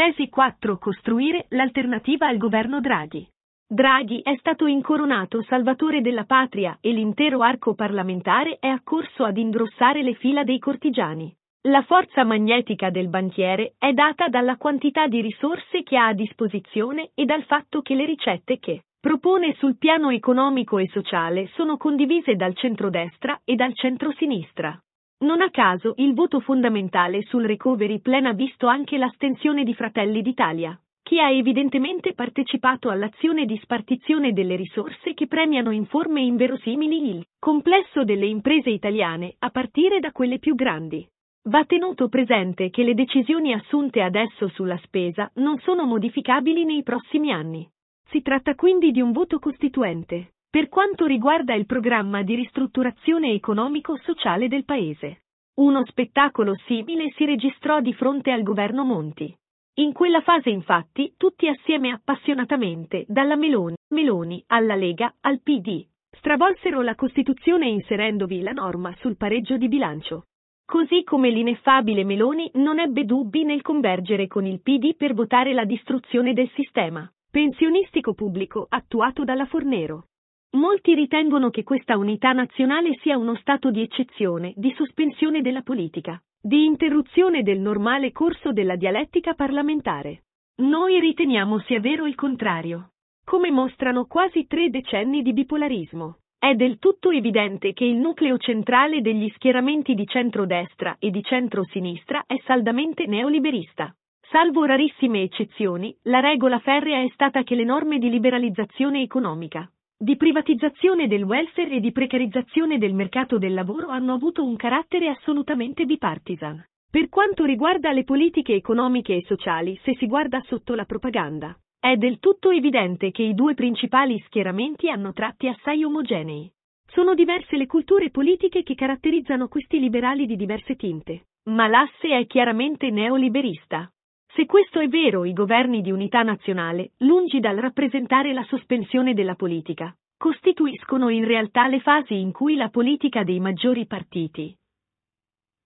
Tesi 4. Costruire l'alternativa al governo Draghi. Draghi è stato incoronato salvatore della patria e l'intero arco parlamentare è accorso ad ingrossare le fila dei cortigiani. La forza magnetica del banchiere è data dalla quantità di risorse che ha a disposizione e dal fatto che le ricette che propone sul piano economico e sociale sono condivise dal centrodestra e dal centrosinistra. Non a caso il voto fondamentale sul recovery plan ha visto anche l'astensione di Fratelli d'Italia, che ha evidentemente partecipato all'azione di spartizione delle risorse che premiano in forme inverosimili il complesso delle imprese italiane, a partire da quelle più grandi. Va tenuto presente che le decisioni assunte adesso sulla spesa non sono modificabili nei prossimi anni. Si tratta quindi di un voto costituente, per quanto riguarda il programma di ristrutturazione economico-sociale del Paese. Uno spettacolo simile si registrò di fronte al governo Monti. In quella fase infatti tutti assieme appassionatamente, dalla Meloni, Meloni alla Lega al PD, stravolsero la Costituzione inserendovi la norma sul pareggio di bilancio. Così come l'ineffabile Meloni non ebbe dubbi nel convergere con il PD per votare la distruzione del sistema pensionistico pubblico attuato dalla Fornero. Molti ritengono che questa unità nazionale sia uno stato di eccezione, di sospensione della politica, di interruzione del normale corso della dialettica parlamentare. Noi riteniamo sia vero il contrario. Come mostrano quasi tre decenni di bipolarismo, è del tutto evidente che il nucleo centrale degli schieramenti di centrodestra e di centrosinistra è saldamente neoliberista. Salvo rarissime eccezioni, la regola ferrea è stata che le norme di liberalizzazione economica, di privatizzazione del welfare e di precarizzazione del mercato del lavoro hanno avuto un carattere assolutamente bipartisan. Per quanto riguarda le politiche economiche e sociali, se si guarda sotto la propaganda, è del tutto evidente che i due principali schieramenti hanno tratti assai omogenei. Sono diverse le culture politiche che caratterizzano questi liberali di diverse tinte, ma l'asse è chiaramente neoliberista. Se questo è vero, i governi di unità nazionale, lungi dal rappresentare la sospensione della politica, costituiscono in realtà le fasi in cui la politica dei maggiori partiti,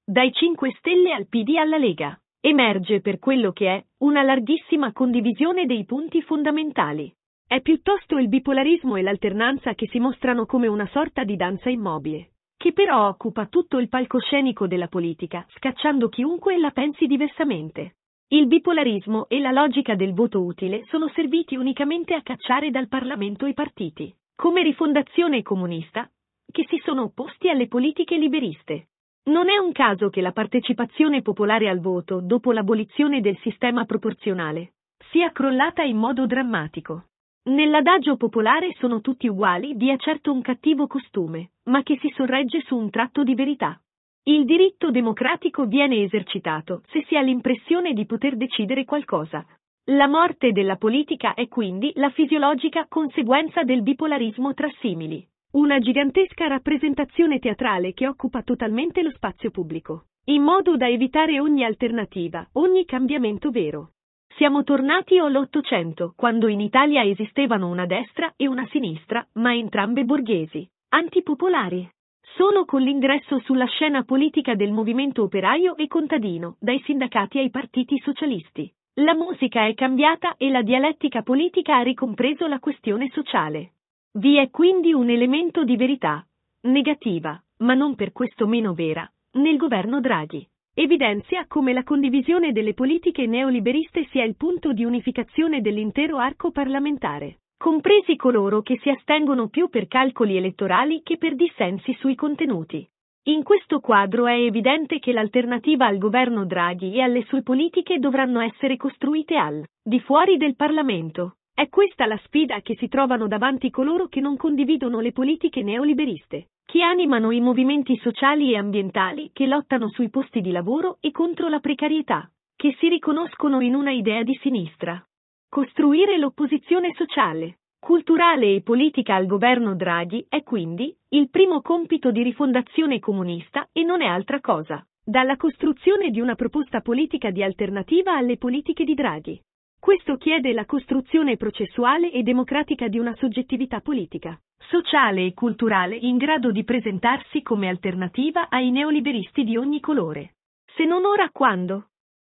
dai 5 Stelle al PD alla Lega, emerge per quello che è una larghissima condivisione dei punti fondamentali. È piuttosto il bipolarismo e l'alternanza che si mostrano come una sorta di danza immobile, che però occupa tutto il palcoscenico della politica, scacciando chiunque la pensi diversamente. Il bipolarismo e la logica del voto utile sono serviti unicamente a cacciare dal Parlamento i partiti, come rifondazione comunista, che si sono opposti alle politiche liberiste. Non è un caso che la partecipazione popolare al voto, dopo l'abolizione del sistema proporzionale, sia crollata in modo drammatico. Nell'adagio popolare sono tutti uguali, dia certo un cattivo costume, ma che si sorregge su un tratto di verità. Il diritto democratico viene esercitato se si ha l'impressione di poter decidere qualcosa. La morte della politica è quindi la fisiologica conseguenza del bipolarismo tra simili, una gigantesca rappresentazione teatrale che occupa totalmente lo spazio pubblico, in modo da evitare ogni alternativa, ogni cambiamento vero. Siamo tornati all'Ottocento, quando in Italia esistevano una destra e una sinistra, ma entrambe borghesi, antipopolari. Solo con l'ingresso sulla scena politica del movimento operaio e contadino, dai sindacati ai partiti socialisti. La musica è cambiata e la dialettica politica ha ricompreso la questione sociale. Vi è quindi un elemento di verità, negativa, ma non per questo meno vera, nel governo Draghi. Evidenzia come la condivisione delle politiche neoliberiste sia il punto di unificazione dell'intero arco parlamentare compresi coloro che si astengono più per calcoli elettorali che per dissensi sui contenuti. In questo quadro è evidente che l'alternativa al governo Draghi e alle sue politiche dovranno essere costruite al di fuori del Parlamento. È questa la sfida che si trovano davanti coloro che non condividono le politiche neoliberiste, che animano i movimenti sociali e ambientali che lottano sui posti di lavoro e contro la precarietà, che si riconoscono in una idea di sinistra, Costruire l'opposizione sociale, culturale e politica al governo Draghi è quindi il primo compito di rifondazione comunista e non è altra cosa. Dalla costruzione di una proposta politica di alternativa alle politiche di Draghi. Questo chiede la costruzione processuale e democratica di una soggettività politica, sociale e culturale in grado di presentarsi come alternativa ai neoliberisti di ogni colore. Se non ora quando?